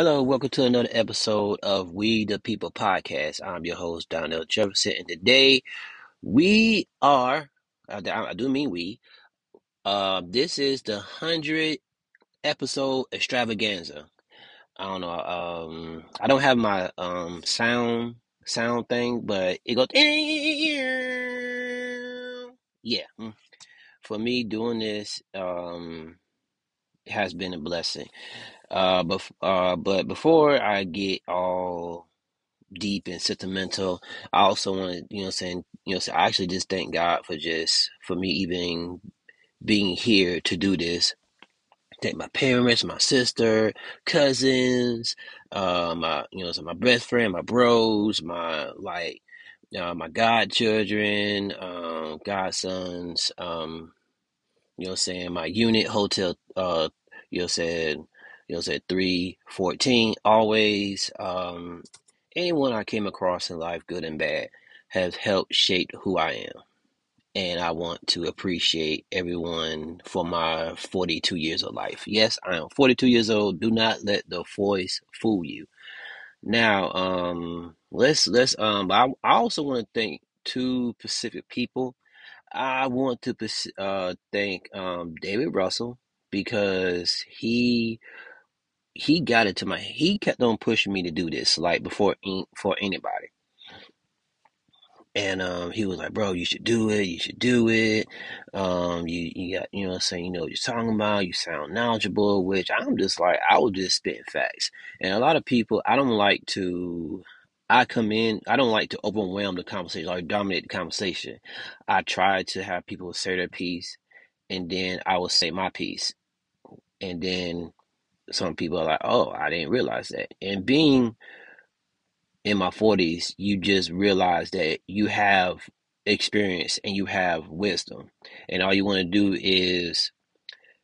Hello, welcome to another episode of We the People podcast. I'm your host, Donnell Jefferson, and today we are, I, I do mean we, uh, this is the 100 episode extravaganza. I don't know, um, I don't have my um sound sound thing, but it goes, yeah. mm. For me, doing this um has been a blessing. Uh, but uh, but before I get all deep and sentimental. I also want to, you know, saying, you know, I actually just thank God for just for me even being here to do this. Thank my parents, my sister, cousins, uh, my, you know, so my best friend, my bros, my like, uh, my godchildren, um, godsons, um, you know, saying my unit hotel, uh, you know, said, you know, said three fourteen always, um, anyone I came across in life, good and bad, has helped shape who I am. And I want to appreciate everyone for my 42 years of life. Yes, I am 42 years old. Do not let the voice fool you. Now, um, let's let's um. I, I also want to thank two specific people. I want to uh thank um David Russell because he he got it to my he kept on pushing me to do this like before for anybody and um, he was like, "Bro, you should do it. You should do it. Um, you you got you know what I'm saying. You know what you're talking about. You sound knowledgeable." Which I'm just like, I was just spitting facts. And a lot of people, I don't like to. I come in. I don't like to overwhelm the conversation or dominate the conversation. I try to have people say their piece, and then I will say my piece, and then some people are like, "Oh, I didn't realize that." And being in my 40s, you just realize that you have experience and you have wisdom. And all you want to do is,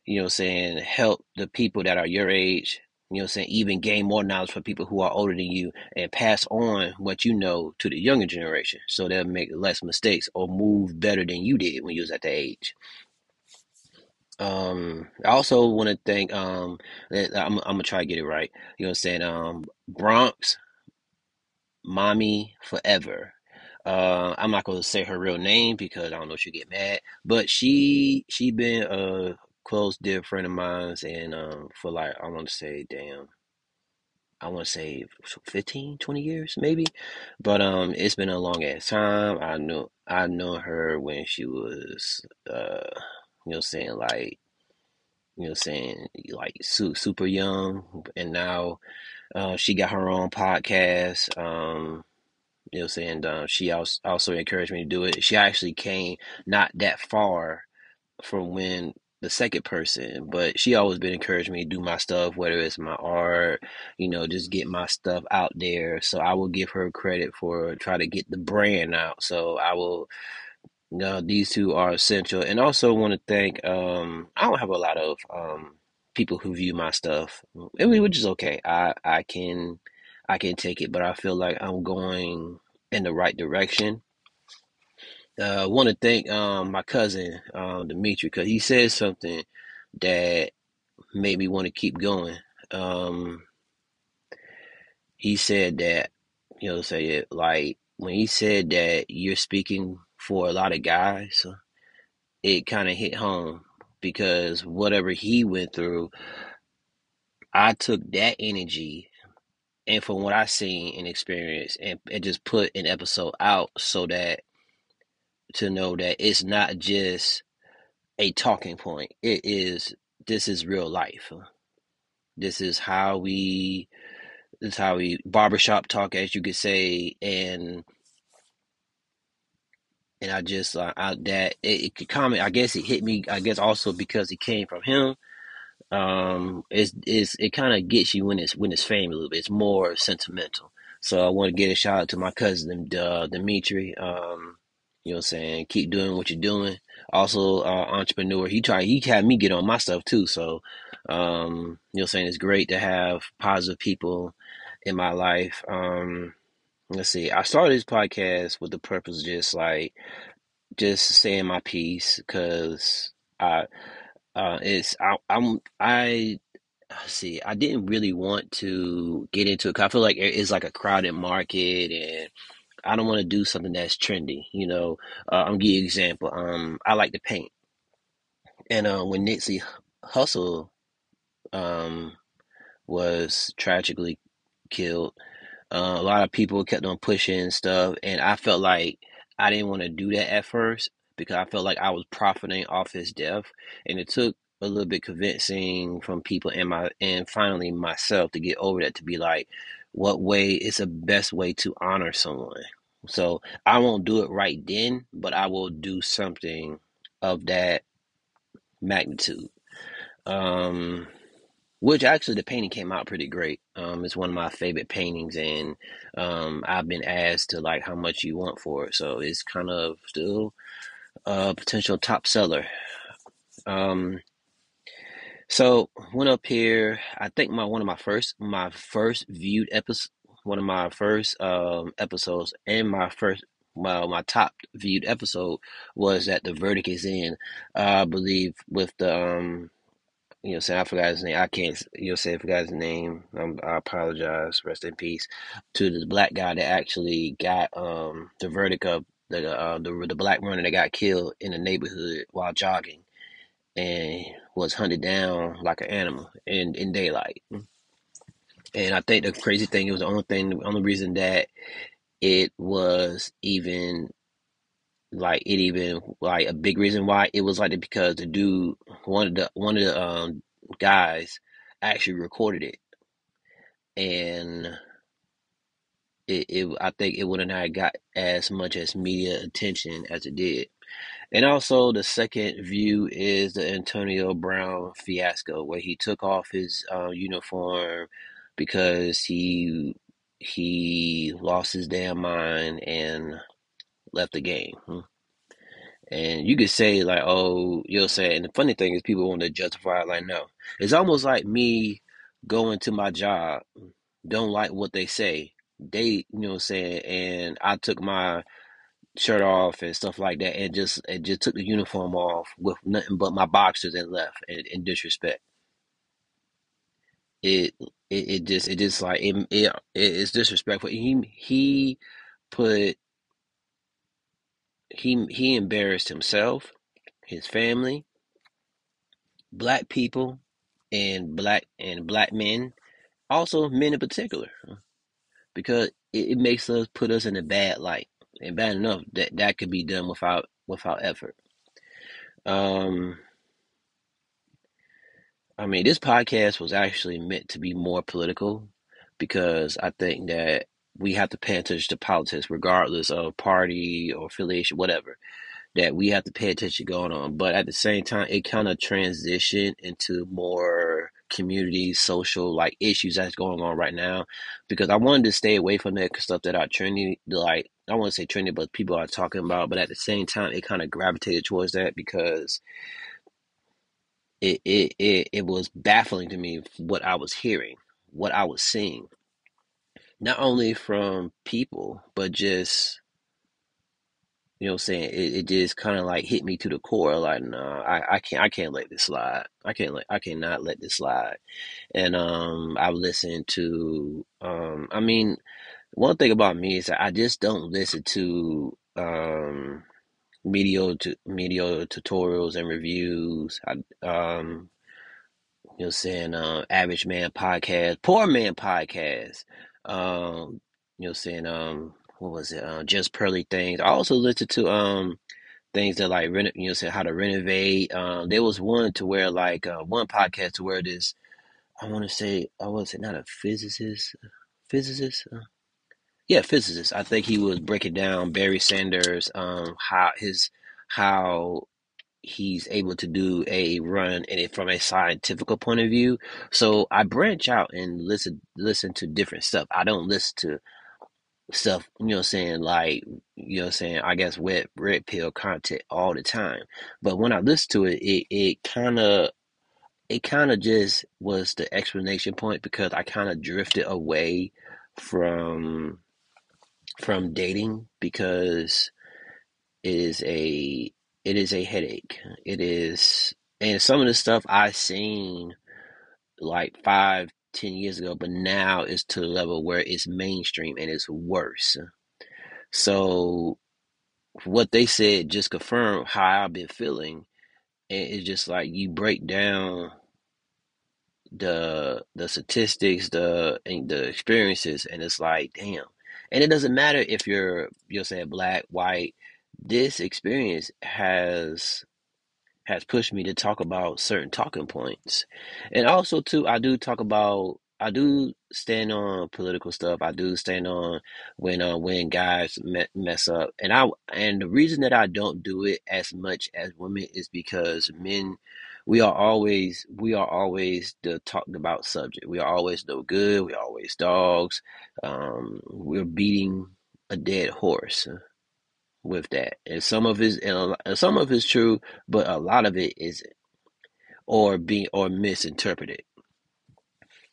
you know, saying help the people that are your age, you know, saying even gain more knowledge for people who are older than you and pass on what you know to the younger generation so they'll make less mistakes or move better than you did when you was at the age. Um, I also want to thank um, I'm, I'm gonna try to get it right. You know, what I'm saying um, Bronx Mommy Forever. Uh, I'm not gonna say her real name because I don't know she'll get mad. But she she been a close dear friend of mine's and um for like I want to say damn I want to say 15, 20 years maybe. But um it's been a long ass time. I know I know her when she was uh you know saying like you know what I'm saying like su- super young and now uh she got her own podcast um you know, saying um, she also also encouraged me to do it. She actually came not that far from when the second person, but she always been encouraging me to do my stuff, whether it's my art, you know, just get my stuff out there. So I will give her credit for try to get the brand out. So I will. You know, these two are essential, and also want to thank. Um, I don't have a lot of um, people who view my stuff, which is okay. I I can I can take it, but I feel like I'm going in the right direction. Uh, want to thank um, my cousin um, Dimitri because he said something that made me want to keep going. Um, he said that you know, say it like when he said that you're speaking for a lot of guys, it kind of hit home because whatever he went through, I took that energy and from what I seen and experienced and, and just put an episode out so that to know that it's not just a talking point. It is this is real life. This is how we this is how we barbershop talk as you could say and and I just uh, I, that it, it could comment I guess it hit me I guess also because it came from him. Um it's, it's it kind of gets you when it's when it's family a little bit. It's more sentimental. So I want to get a shout out to my cousin uh, Dimitri um you know what I'm saying? Keep doing what you're doing. Also uh, entrepreneur. He tried he had me get on my stuff too. So um you know what I'm saying? It's great to have positive people in my life. Um let's see I started this podcast with the purpose of just like just saying my piece because I uh, it's I, I'm I see, I didn't really want to get into it I feel like it is like a crowded market, and I don't want to do something that's trendy. You know, uh, I'm give you an example. Um, I like to paint, and uh, when Nipsey Hussle um was tragically killed, uh, a lot of people kept on pushing and stuff, and I felt like I didn't want to do that at first because I felt like I was profiting off his death, and it took a little bit convincing from people and my and finally myself to get over that to be like, what way is the best way to honor someone? So I won't do it right then, but I will do something of that magnitude. Um, which actually, the painting came out pretty great. Um, it's one of my favorite paintings, and um, I've been asked to like how much you want for it, so it's kind of still a potential top seller. Um, so went up here. I think my one of my first my first viewed episode, one of my first um episodes, and my first well my top viewed episode was that the verdict is in. Uh, I believe with the um you know, say I forgot his name. I can't, you know, say I forgot his name. I apologize. Rest in peace to the black guy that actually got um the verdict of the uh, the the black runner that got killed in the neighborhood while jogging and was hunted down like an animal in in daylight. And I think the crazy thing it was the only thing, the only reason that it was even like it even like a big reason why it was like it because the dude one of the one of the um guys actually recorded it and it, it I think it wouldn't have got as much as media attention as it did. And also the second view is the Antonio Brown fiasco where he took off his uh, uniform because he he lost his damn mind and left the game. Hmm. And you could say like, oh, you'll say, and the funny thing is, people want to justify it like, no, it's almost like me going to my job, don't like what they say, they, you know, what I'm saying, and I took my shirt off and stuff like that, and just and just took the uniform off with nothing but my boxers and left in, in disrespect. It, it it just it just like it, it it's disrespectful. He he put he he embarrassed himself, his family, black people, and black and black men, also men in particular, because it, it makes us put us in a bad light, and bad enough that that could be done without without effort. Um, I mean, this podcast was actually meant to be more political because I think that we have to pay attention to politics, regardless of party or affiliation, whatever. That we have to pay attention going on, but at the same time, it kind of transitioned into more community, social like issues that's going on right now. Because I wanted to stay away from that stuff that are trendy, like I want to say trendy, but people are talking about. But at the same time, it kind of gravitated towards that because it, it it it was baffling to me what I was hearing, what I was seeing, not only from people, but just you know, what I'm saying it, it just kind of like hit me to the core. Like, no, I, I can't, I can't let this slide. I can't let, I cannot let this slide. And um, I've listened to, um, I mean, one thing about me is I just don't listen to um media to media tutorials and reviews. I um you know saying uh average man podcast, poor man podcast. Um you know saying um what was it? Uh, just pearly things. I also listened to um things that like reno- you know say how to renovate. Um there was one to where like uh, one podcast to where this I want to say I was it not a physicist physicist uh, yeah physicist I think he was breaking down Barry Sanders um how his how he's able to do a run in it from a scientific point of view. So I branch out and listen listen to different stuff. I don't listen to stuff, you know what I'm saying, like you know what I'm saying, I guess wet red pill content all the time. But when I listen to it, it it kinda it kind of just was the explanation point because I kind of drifted away from from dating because it is a it is a headache. It is and some of the stuff I seen like five, ten years ago, but now it's to the level where it's mainstream and it's worse. So what they said just confirmed how I've been feeling. And it's just like you break down the the statistics, the the experiences, and it's like, damn. And it doesn't matter if you're you'll say black, white. This experience has has pushed me to talk about certain talking points. And also too, I do talk about I do stand on political stuff. I do stand on when uh, when guys me- mess up. And I and the reason that I don't do it as much as women is because men we are always we are always the talked about subject. We are always no good, we are always dogs. Um, we're beating a dead horse with that. And some of it, and some of it's true, but a lot of it isn't, or being or misinterpreted.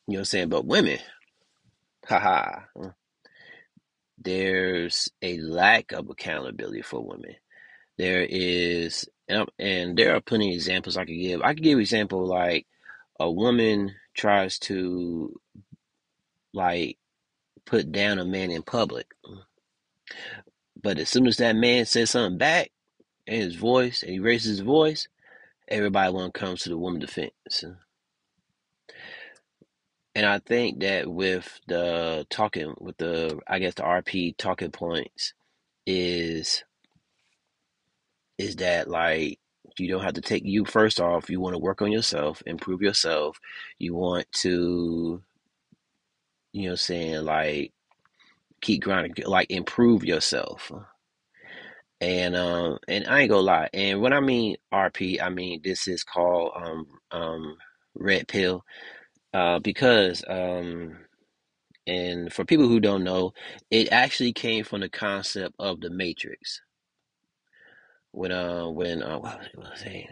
You know what I'm saying? But women, haha, there's a lack of accountability for women. There is, and, and there are plenty of examples I could give. I could give example like a woman tries to like put down a man in public, but as soon as that man says something back in his voice and he raises his voice, everybody want to come to the woman defense. And I think that with the talking, with the, I guess the RP talking points is, is that like, you don't have to take you first off. You want to work on yourself, improve yourself. You want to, you know, saying like keep grinding, like improve yourself. And um, and I ain't gonna lie. And when I mean RP, I mean this is called um um red pill uh, because um, and for people who don't know, it actually came from the concept of the Matrix. When uh when uh what was, what was I saying?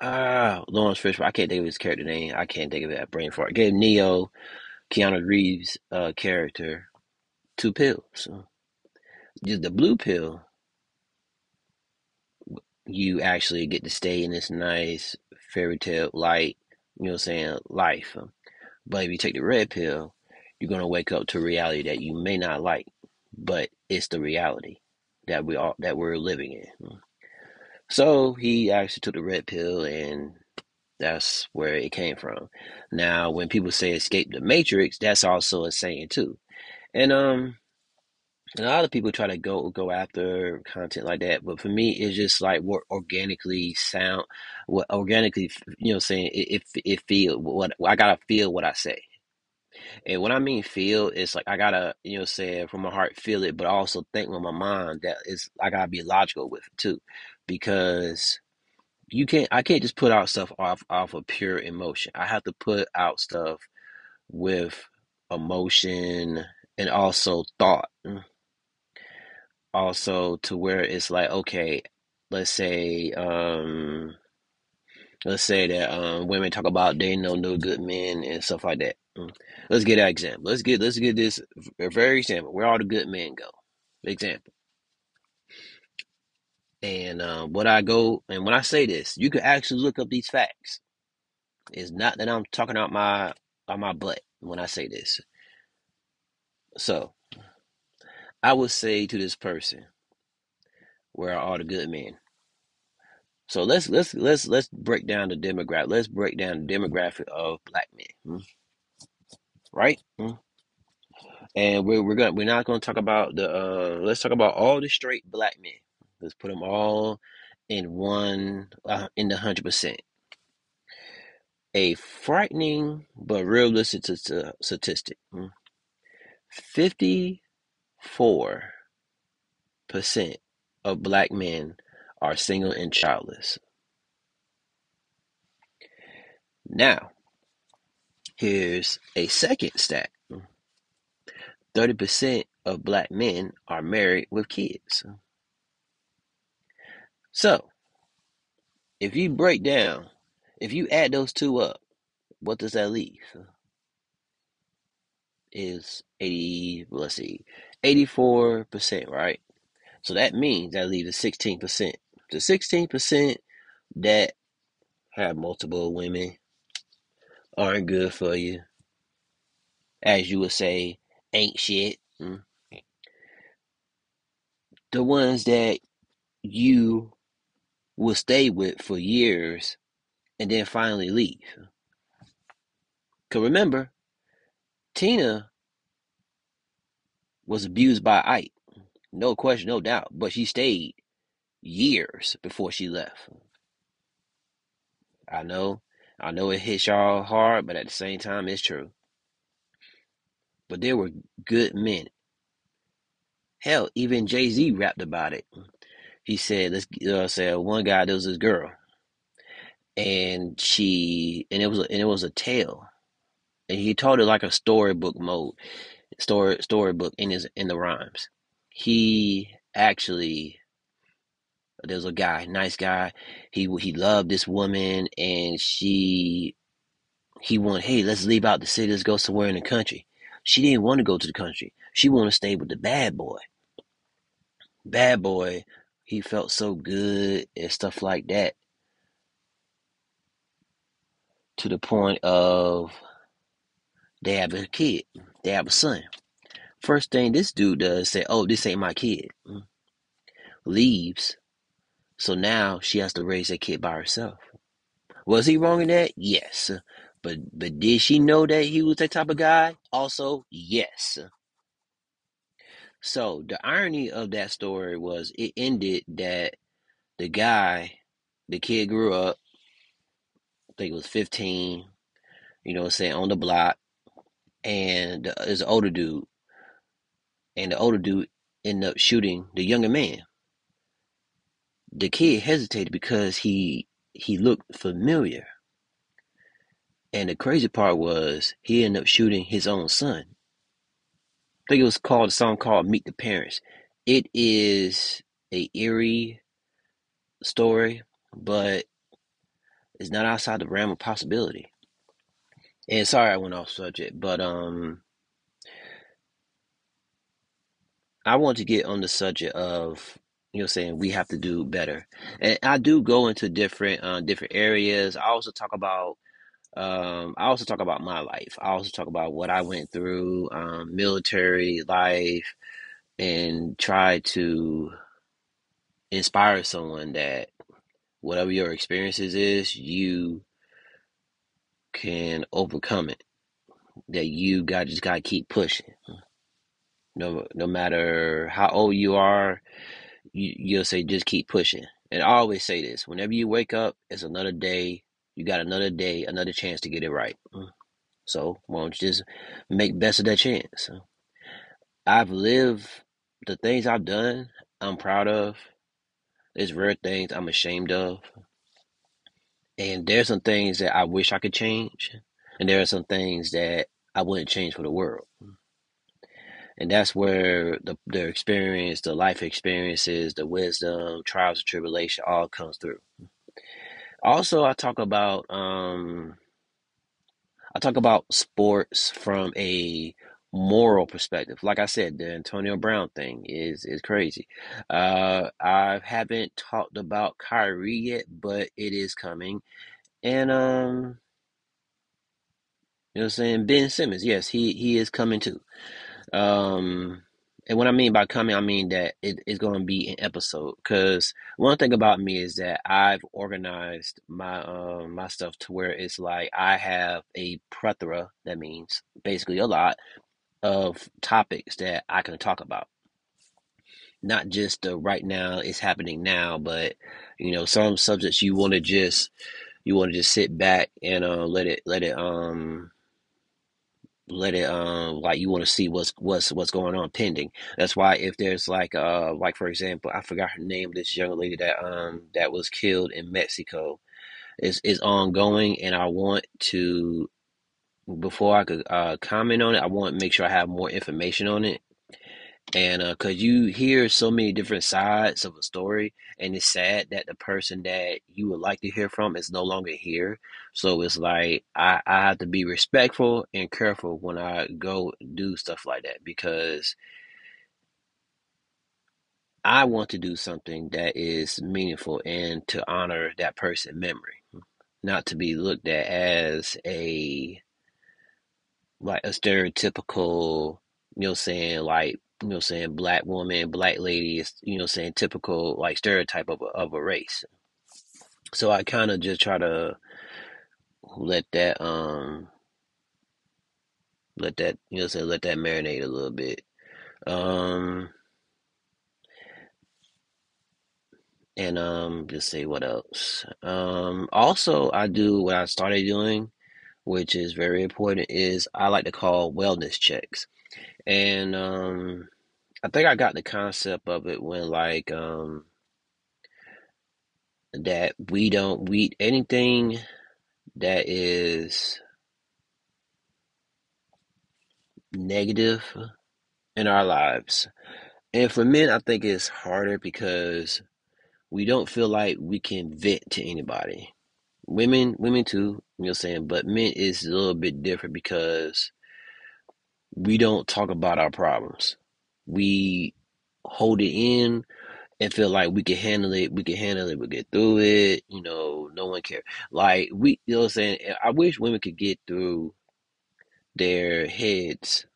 Ah, Laurence Fishburne. I can't think of his character name. I can't think of that brain fart. Gave Neo, Keanu Reeves' uh character, two pills. Just the blue pill, you actually get to stay in this nice fairy tale light, you know what I'm saying, life. But if you take the red pill, you're gonna wake up to reality that you may not like, but it's the reality that we all that we're living in. So he actually took the red pill, and that's where it came from. Now, when people say escape the matrix, that's also a saying too. And um, and a lot of people try to go go after content like that, but for me, it's just like what organically sound, what organically, you know, saying it it, it feel what I gotta feel what I say. And what I mean feel is like I gotta, you know, say from my heart feel it, but also think with my mind that is I gotta be logical with it too. Because you can't I can't just put out stuff off off of pure emotion. I have to put out stuff with emotion and also thought. Also to where it's like, okay, let's say um let's say that um, women talk about they know no good men and stuff like that. Let's get that example. Let's get let's get this a very example. Where all the good men go. Example. And um, what I go and when I say this, you can actually look up these facts. It's not that I'm talking out my out my butt when I say this. So I would say to this person, where are all the good men? So let's let's let's let's break down the demographic. Let's break down the demographic of black men, hmm? right? Hmm? And we're we're gonna we're not gonna talk about the uh let's talk about all the straight black men. Let's put them all in one uh, in the hundred percent. A frightening but realistic statistic: hmm? Fifty-four percent of black men are single and childless. Now, here's a second stat. 30% of black men are married with kids. So, if you break down, if you add those two up, what does that leave? Is 80, let's see, 84%, right? So that means that leaves 16%. The 16% that have multiple women, aren't good for you, as you would say, ain't shit. Mm. The ones that you will stay with for years and then finally leave. Because remember, Tina was abused by Ike. No question, no doubt. But she stayed years before she left. I know. I know it hits y'all hard, but at the same time, it's true. But there were good men. Hell, even Jay Z rapped about it. He said, "Let's uh, say one guy there was this girl, and she and it was a, and it was a tale, and he told it like a storybook mode, story storybook in his in the rhymes. He actually there's a guy, nice guy. He he loved this woman, and she he wanted, hey, let's leave out the city, let's go somewhere in the country. She didn't want to go to the country. She wanted to stay with the bad boy. Bad boy, he felt so good and stuff like that. To the point of they have a kid, they have a son. First thing this dude does say, "Oh, this ain't my kid." Mm. Leaves. So now she has to raise that kid by herself. Was he wrong in that? Yes. But but did she know that he was that type of guy? Also, yes. So the irony of that story was it ended that the guy, the kid grew up, I think it was 15, you know I'm saying, on the block, and uh, there's an older dude, and the older dude ended up shooting the younger man. The kid hesitated because he he looked familiar. And the crazy part was he ended up shooting his own son. I think it was called a song called Meet the Parents. It is a eerie story, but it's not outside the realm of possibility. And sorry I went off subject, but um I want to get on the subject of you know saying we have to do better. And I do go into different uh different areas. I also talk about um I also talk about my life. I also talk about what I went through, um military life and try to inspire someone that whatever your experiences is, you can overcome it. That you got just gotta keep pushing. No, no matter how old you are, you, you'll say just keep pushing. And I always say this: whenever you wake up, it's another day. You got another day, another chance to get it right. So why don't you just make best of that chance? I've lived the things I've done. I'm proud of. There's rare things I'm ashamed of, and there's some things that I wish I could change, and there are some things that I wouldn't change for the world. And that's where the the experience, the life experiences, the wisdom, trials and tribulation all comes through. Also, I talk about um I talk about sports from a moral perspective. Like I said, the Antonio Brown thing is is crazy. Uh I haven't talked about Kyrie yet, but it is coming. And um you know what I'm saying? Ben Simmons, yes, he he is coming too. Um, and what I mean by coming, I mean that it is going to be an episode. Because one thing about me is that I've organized my um my stuff to where it's like I have a plethora. That means basically a lot of topics that I can talk about. Not just the right now, it's happening now, but you know some subjects you want to just you want to just sit back and uh, let it let it um let it um like you want to see what's what's what's going on pending. That's why if there's like uh like for example, I forgot her name, this young lady that um that was killed in Mexico is is ongoing, and I want to before I could uh comment on it, I want to make sure I have more information on it and uh, cause you hear so many different sides of a story, and it's sad that the person that you would like to hear from is no longer here. So it's like I, I have to be respectful and careful when I go do stuff like that because I want to do something that is meaningful and to honor that person's memory. not to be looked at as a like a stereotypical, you know, saying like you know, saying black woman, black lady is you know, saying typical like stereotype of a, of a race. So I kind of just try to let that um let that you know, say let that marinate a little bit. Um and um just say what else. Um also I do what I started doing, which is very important, is I like to call wellness checks. And um I think I got the concept of it when like um that we don't we anything that is negative in our lives. And for men I think it's harder because we don't feel like we can vent to anybody. Women women too, you know what I'm saying, but men is a little bit different because we don't talk about our problems. We hold it in and feel like we can handle it, we can handle it, we get through it, you know, no one cares. Like we you know what I'm saying? I wish women could get through their heads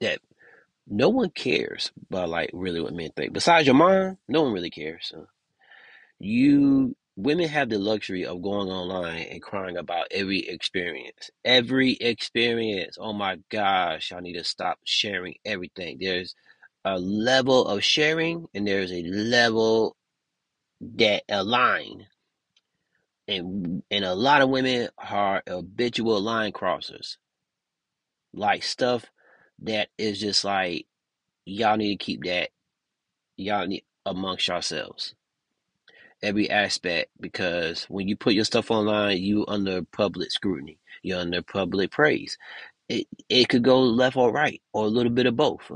that no one cares about like really what men think. Besides your mom, no one really cares. So you women have the luxury of going online and crying about every experience. Every experience. Oh my gosh, I need to stop sharing everything. There's a level of sharing and there's a level that align and and a lot of women are habitual line crossers like stuff that is just like y'all need to keep that y'all need amongst yourselves every aspect because when you put your stuff online you under public scrutiny you're under public praise it it could go left or right or a little bit of both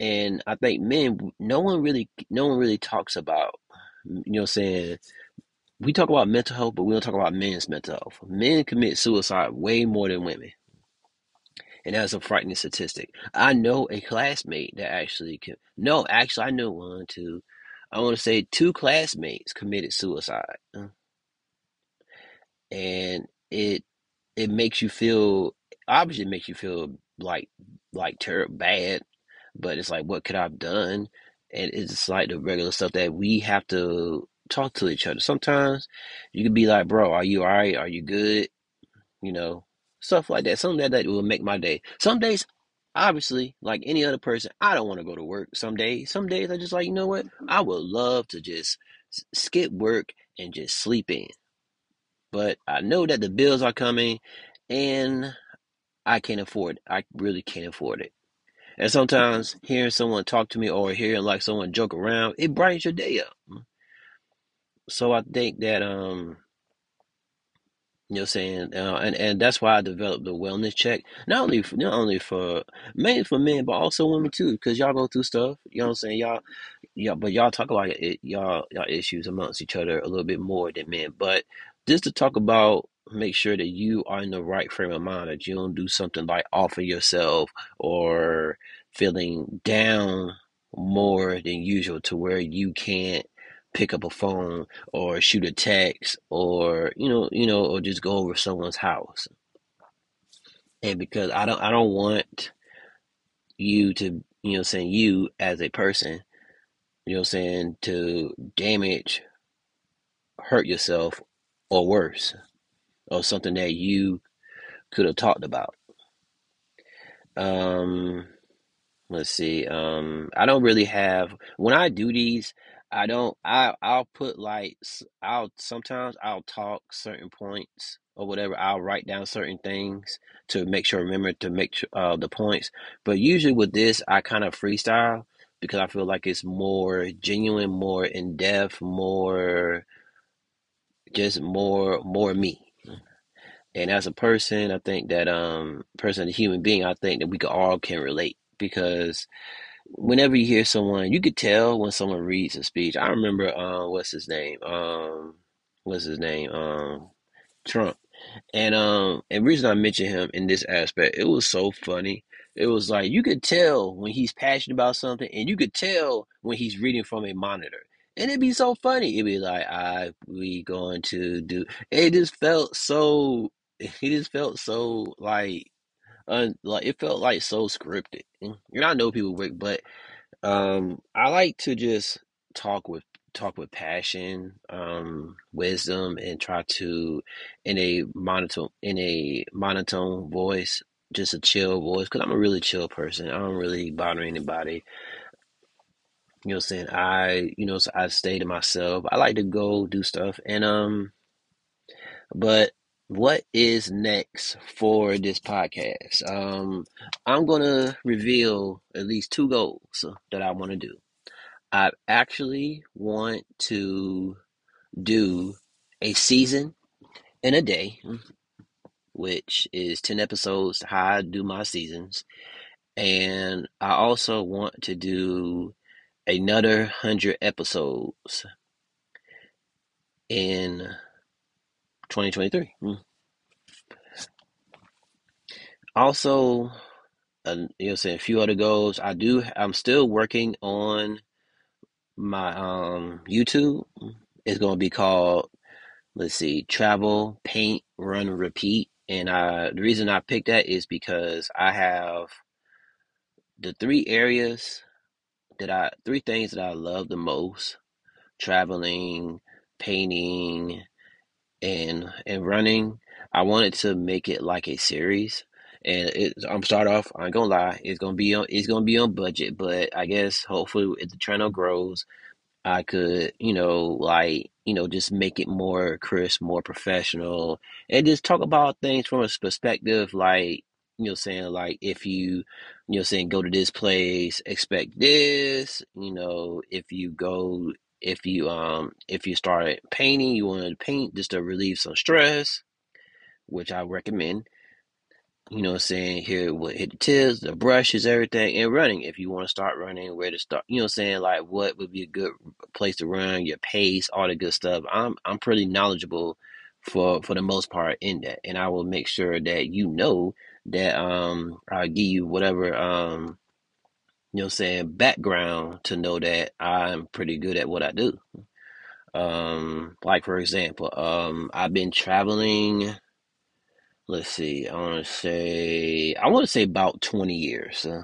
and i think men no one really no one really talks about you know what i'm saying we talk about mental health, but we don't talk about men's mental health. Men commit suicide way more than women, and that's a frightening statistic. I know a classmate that actually can. No, actually, I know one, two. I want to say two classmates committed suicide, uh, and it it makes you feel obviously makes you feel like like terrible bad, but it's like what could I've done? And it's like the regular stuff that we have to talk to each other. Sometimes you can be like, bro, are you all right? Are you good? You know, stuff like that. Something that, that will make my day. Some days, obviously, like any other person, I don't want to go to work. Some days, some days I just like, you know what? I would love to just skip work and just sleep in. But I know that the bills are coming and I can't afford it. I really can't afford it. And sometimes hearing someone talk to me or hearing like someone joke around, it brightens your day up. So I think that um you know what I'm saying? Uh, and and that's why I developed the wellness check not only for, not only for mainly for men but also women too because y'all go through stuff you know what I'm saying? Y'all yeah but y'all talk about it y'all y'all issues amongst each other a little bit more than men but just to talk about make sure that you are in the right frame of mind that you don't do something like offer yourself or feeling down more than usual to where you can't pick up a phone or shoot a text or you know you know or just go over someone's house. And because i don't i don't want you to you know saying you as a person you know saying to damage hurt yourself or worse or something that you could have talked about. Um let's see um i don't really have when i do these i don't i i'll put like i'll sometimes i'll talk certain points or whatever i'll write down certain things to make sure remember to make uh the points but usually with this i kind of freestyle because i feel like it's more genuine more in depth more just more more me. And as a person i think that um person a human being i think that we all can relate because whenever you hear someone, you could tell when someone reads a speech. I remember, uh, what's his name? Um, what's his name? Um, Trump. And um, and reason I mention him in this aspect, it was so funny. It was like you could tell when he's passionate about something, and you could tell when he's reading from a monitor. and it'd be so funny. It'd be like, I we going to do. It just felt so. It just felt so like, un, like it felt like so scripted. And I know people work, but um, I like to just talk with talk with passion, um, wisdom, and try to in a monotone in a monotone voice, just a chill voice. Because I'm a really chill person. I don't really bother anybody. You know, what I'm saying I, you know, so I stay to myself. I like to go do stuff, and um, but what is next for this podcast? Um, I'm gonna reveal at least two goals that I want to do. I actually want to do a season in a day, which is 10 episodes, how I do my seasons. And I also want to do another 100 episodes in 2023. Also, uh, you know, saying a few other goals. I do. I'm still working on my um YouTube. It's gonna be called let's see, travel, paint, run, repeat. And uh, the reason I picked that is because I have the three areas that I, three things that I love the most traveling, painting, and and running. I wanted to make it like a series. And it, I'm start off. I ain't gonna lie. It's gonna be on. It's gonna be on budget, but I guess hopefully if the channel grows, I could, you know, like, you know, just make it more crisp, more professional, and just talk about things from a perspective like, you know, saying like if you, you know, saying go to this place, expect this, you know, if you go, if you um, if you start painting, you want to paint just to relieve some stress, which I recommend you know saying, here what hit the tips, the brushes, everything, and running. If you want to start running, where to start, you know I'm saying, like what would be a good place to run, your pace, all the good stuff. I'm I'm pretty knowledgeable for for the most part in that. And I will make sure that you know that um I'll give you whatever um you know saying background to know that I'm pretty good at what I do. Um like for example, um I've been traveling let's see, I want to say, I want to say about 20 years. Uh,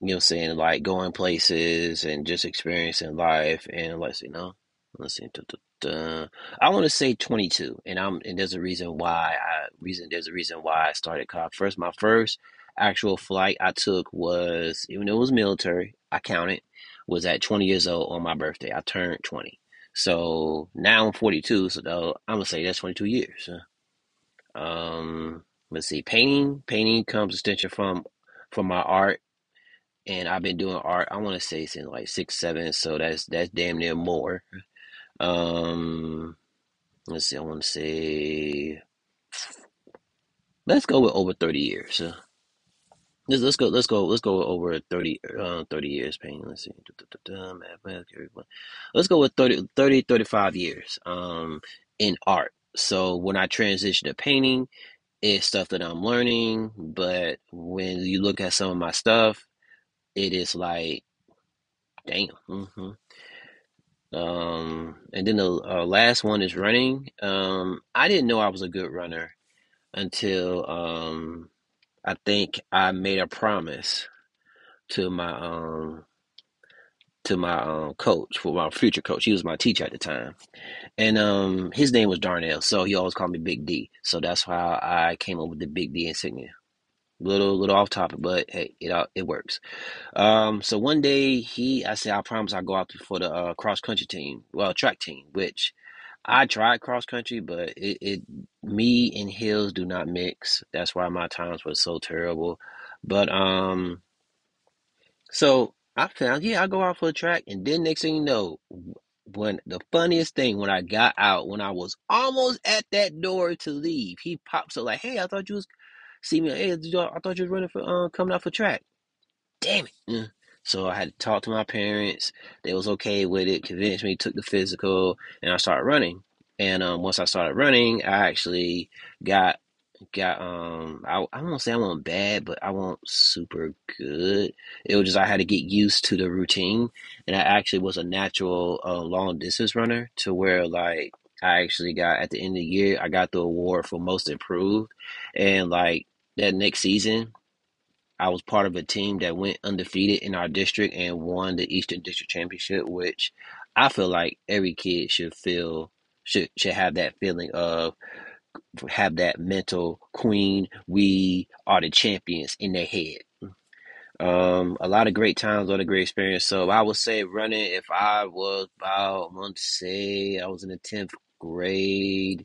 you know, I'm saying like going places and just experiencing life. And let's see, no, let's see. I want to say 22. And I'm, and there's a reason why I, reason, there's a reason why I started cop first. My first actual flight I took was, even though it was military, I counted, was at 20 years old on my birthday. I turned 20. So now I'm 42. So though, I'm going to say that's 22 years. Um, let's see, painting. Painting comes extension from from my art, and I've been doing art. I want to say since like six, seven. So that's that's damn near more. Um, let's see. I want to say, let's go with over thirty years. Let's let's go let's go let's go over 30, uh, 30 years painting. Let's see. Let's go with 30, 30 35 years um in art. So when I transition to painting, it's stuff that I'm learning, but when you look at some of my stuff, it is like, damn. Mm-hmm. Um, and then the uh, last one is running. Um, I didn't know I was a good runner until um, I think I made a promise to my um to my um coach for my future coach. He was my teacher at the time, and um his name was Darnell, so he always called me Big D. So that's how I came up with the Big D insignia. Little little off topic, but hey, it it works. Um, so one day he, I said, I promise I'll go out for the uh, cross country team, well track team, which I tried cross country, but it, it me and hills do not mix. That's why my times were so terrible. But um, so I found yeah, I go out for a track, and then next thing you know, when the funniest thing when I got out, when I was almost at that door to leave, he pops up like, "Hey, I thought you was see me. Hey, I thought you was running for uh, coming out for track. Damn it." Mm. So I had to talk to my parents. They was okay with it, convinced me, took the physical, and I started running. And um, once I started running, I actually got got um I I won't say I want bad, but I want super good. It was just I had to get used to the routine, and I actually was a natural uh, long distance runner to where like I actually got at the end of the year I got the award for most improved, and like that next season I was part of a team that went undefeated in our district and won the Eastern District Championship, which I feel like every kid should feel should should have that feeling of have that mental queen we are the champions in their head. Um a lot of great times a lot of great experience. So i would say running if i was about i want to say i was in the 10th grade.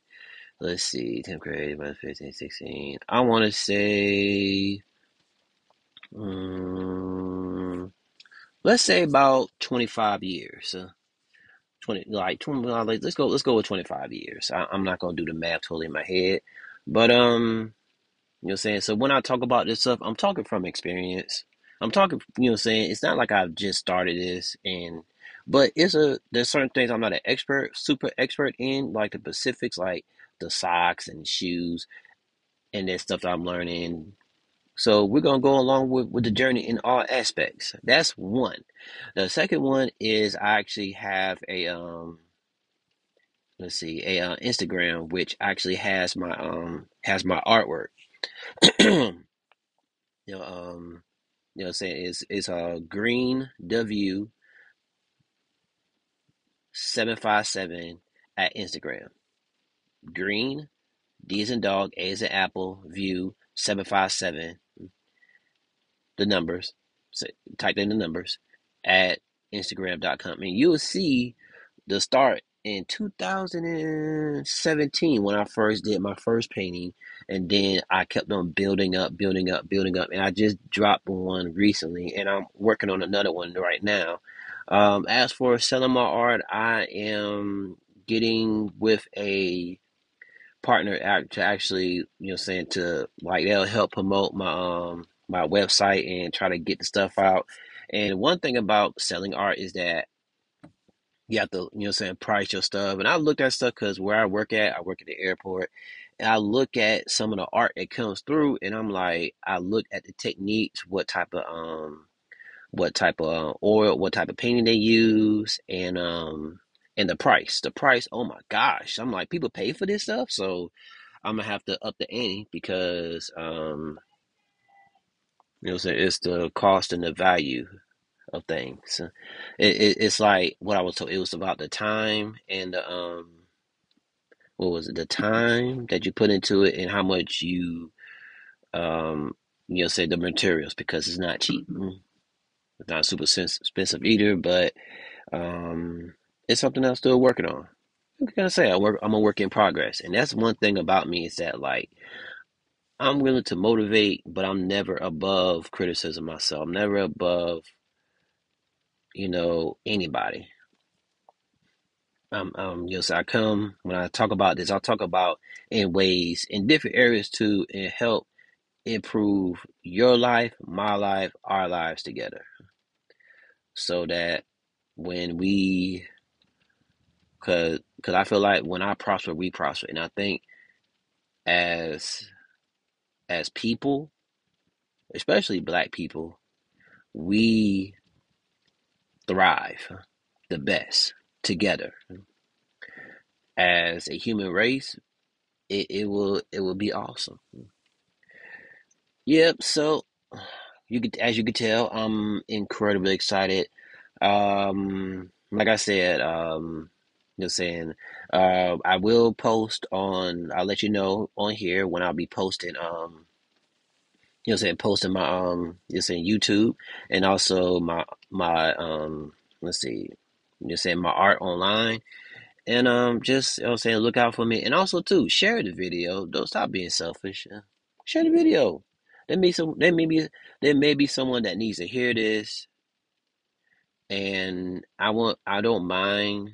Let's see 10th grade about 15 16 i want to say um, let's say about 25 years uh, 20 like 20 like, let's go let's go with 25 years I, i'm not gonna do the math totally in my head but um You know what I'm saying? So when I talk about this stuff, I'm talking from experience. I'm talking, you know what I'm saying? It's not like I've just started this and but it's a there's certain things I'm not an expert, super expert in, like the specifics, like the socks and shoes and that stuff that I'm learning. So we're gonna go along with, with the journey in all aspects. That's one. The second one is I actually have a um let's see, a uh, Instagram which actually has my um has my artwork. you know, um You know what I'm saying? It's it's uh green W seven five seven at Instagram. Green D is in dog, A is in apple, view seven five seven. The numbers. So type in the numbers at Instagram.com. And you'll see the start in 2017 when I first did my first painting, and then I kept on building up, building up, building up, and I just dropped one recently, and I'm working on another one right now. Um, as for selling my art, I am getting with a partner to actually, you know, saying to like they'll help promote my um my website and try to get the stuff out. And one thing about selling art is that you have to, you know I'm saying, price your stuff. And I looked at stuff because where I work at, I work at the airport. And I look at some of the art that comes through and I'm like, I look at the techniques, what type of um what type of uh, oil, what type of painting they use, and um and the price. The price, oh my gosh. I'm like, people pay for this stuff, so I'm gonna have to up the ante because um you know what I'm saying, it's the cost and the value of things. It, it, it's like what I was told. It was about the time and the um, what was it? The time that you put into it and how much you um, you know, say the materials because it's not cheap. Mm. It's not super expensive either, but um, it's something I'm still working on. I'm gonna say I work. I'm a work in progress, and that's one thing about me is that like I'm willing to motivate, but I'm never above criticism myself. I'm never above you know anybody. um, um, yes, I come when I talk about this, I'll talk about in ways in different areas to and help improve your life, my life, our lives together, so that when we, cause, cause I feel like when I prosper, we prosper, and I think as as people, especially Black people, we thrive the best together as a human race. It, it will it will be awesome. Yep. So you could, as you could tell, I'm incredibly excited. Um, like I said, um, just saying, uh, I will post on. I'll let you know on here when I'll be posting. Um, you know, saying posting my um, you're saying YouTube and also my my um, let's see, you're saying my art online. And um, just you know, what I'm saying look out for me, and also too share the video. Don't stop being selfish. Share the video. There may some there may be there may be someone that needs to hear this, and I want I don't mind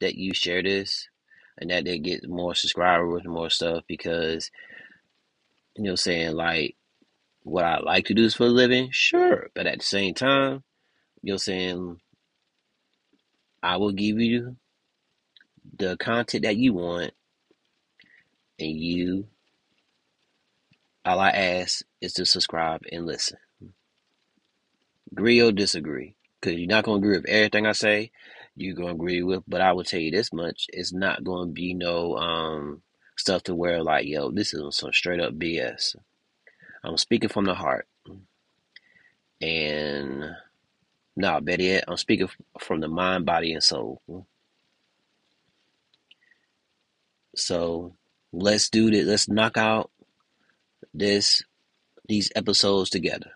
that you share this and that they get more subscribers and more stuff because you know saying like what I like to do is for a living, sure, but at the same time, you know saying I will give you the content that you want and you All I ask is to subscribe and listen. Agree or disagree. Because you're not to agree with everything I say. You're to agree with, but I will tell you this much. It's not to be no um stuff to where like, yo, this is some straight up BS. I'm speaking from the heart. And no, nah, better yet, I'm speaking from the mind, body, and soul. So let's do this. Let's knock out this these episodes together.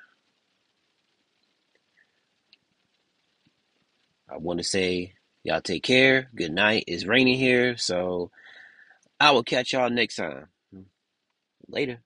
I want to say y'all take care. Good night. It's raining here, so I will catch y'all next time. Later.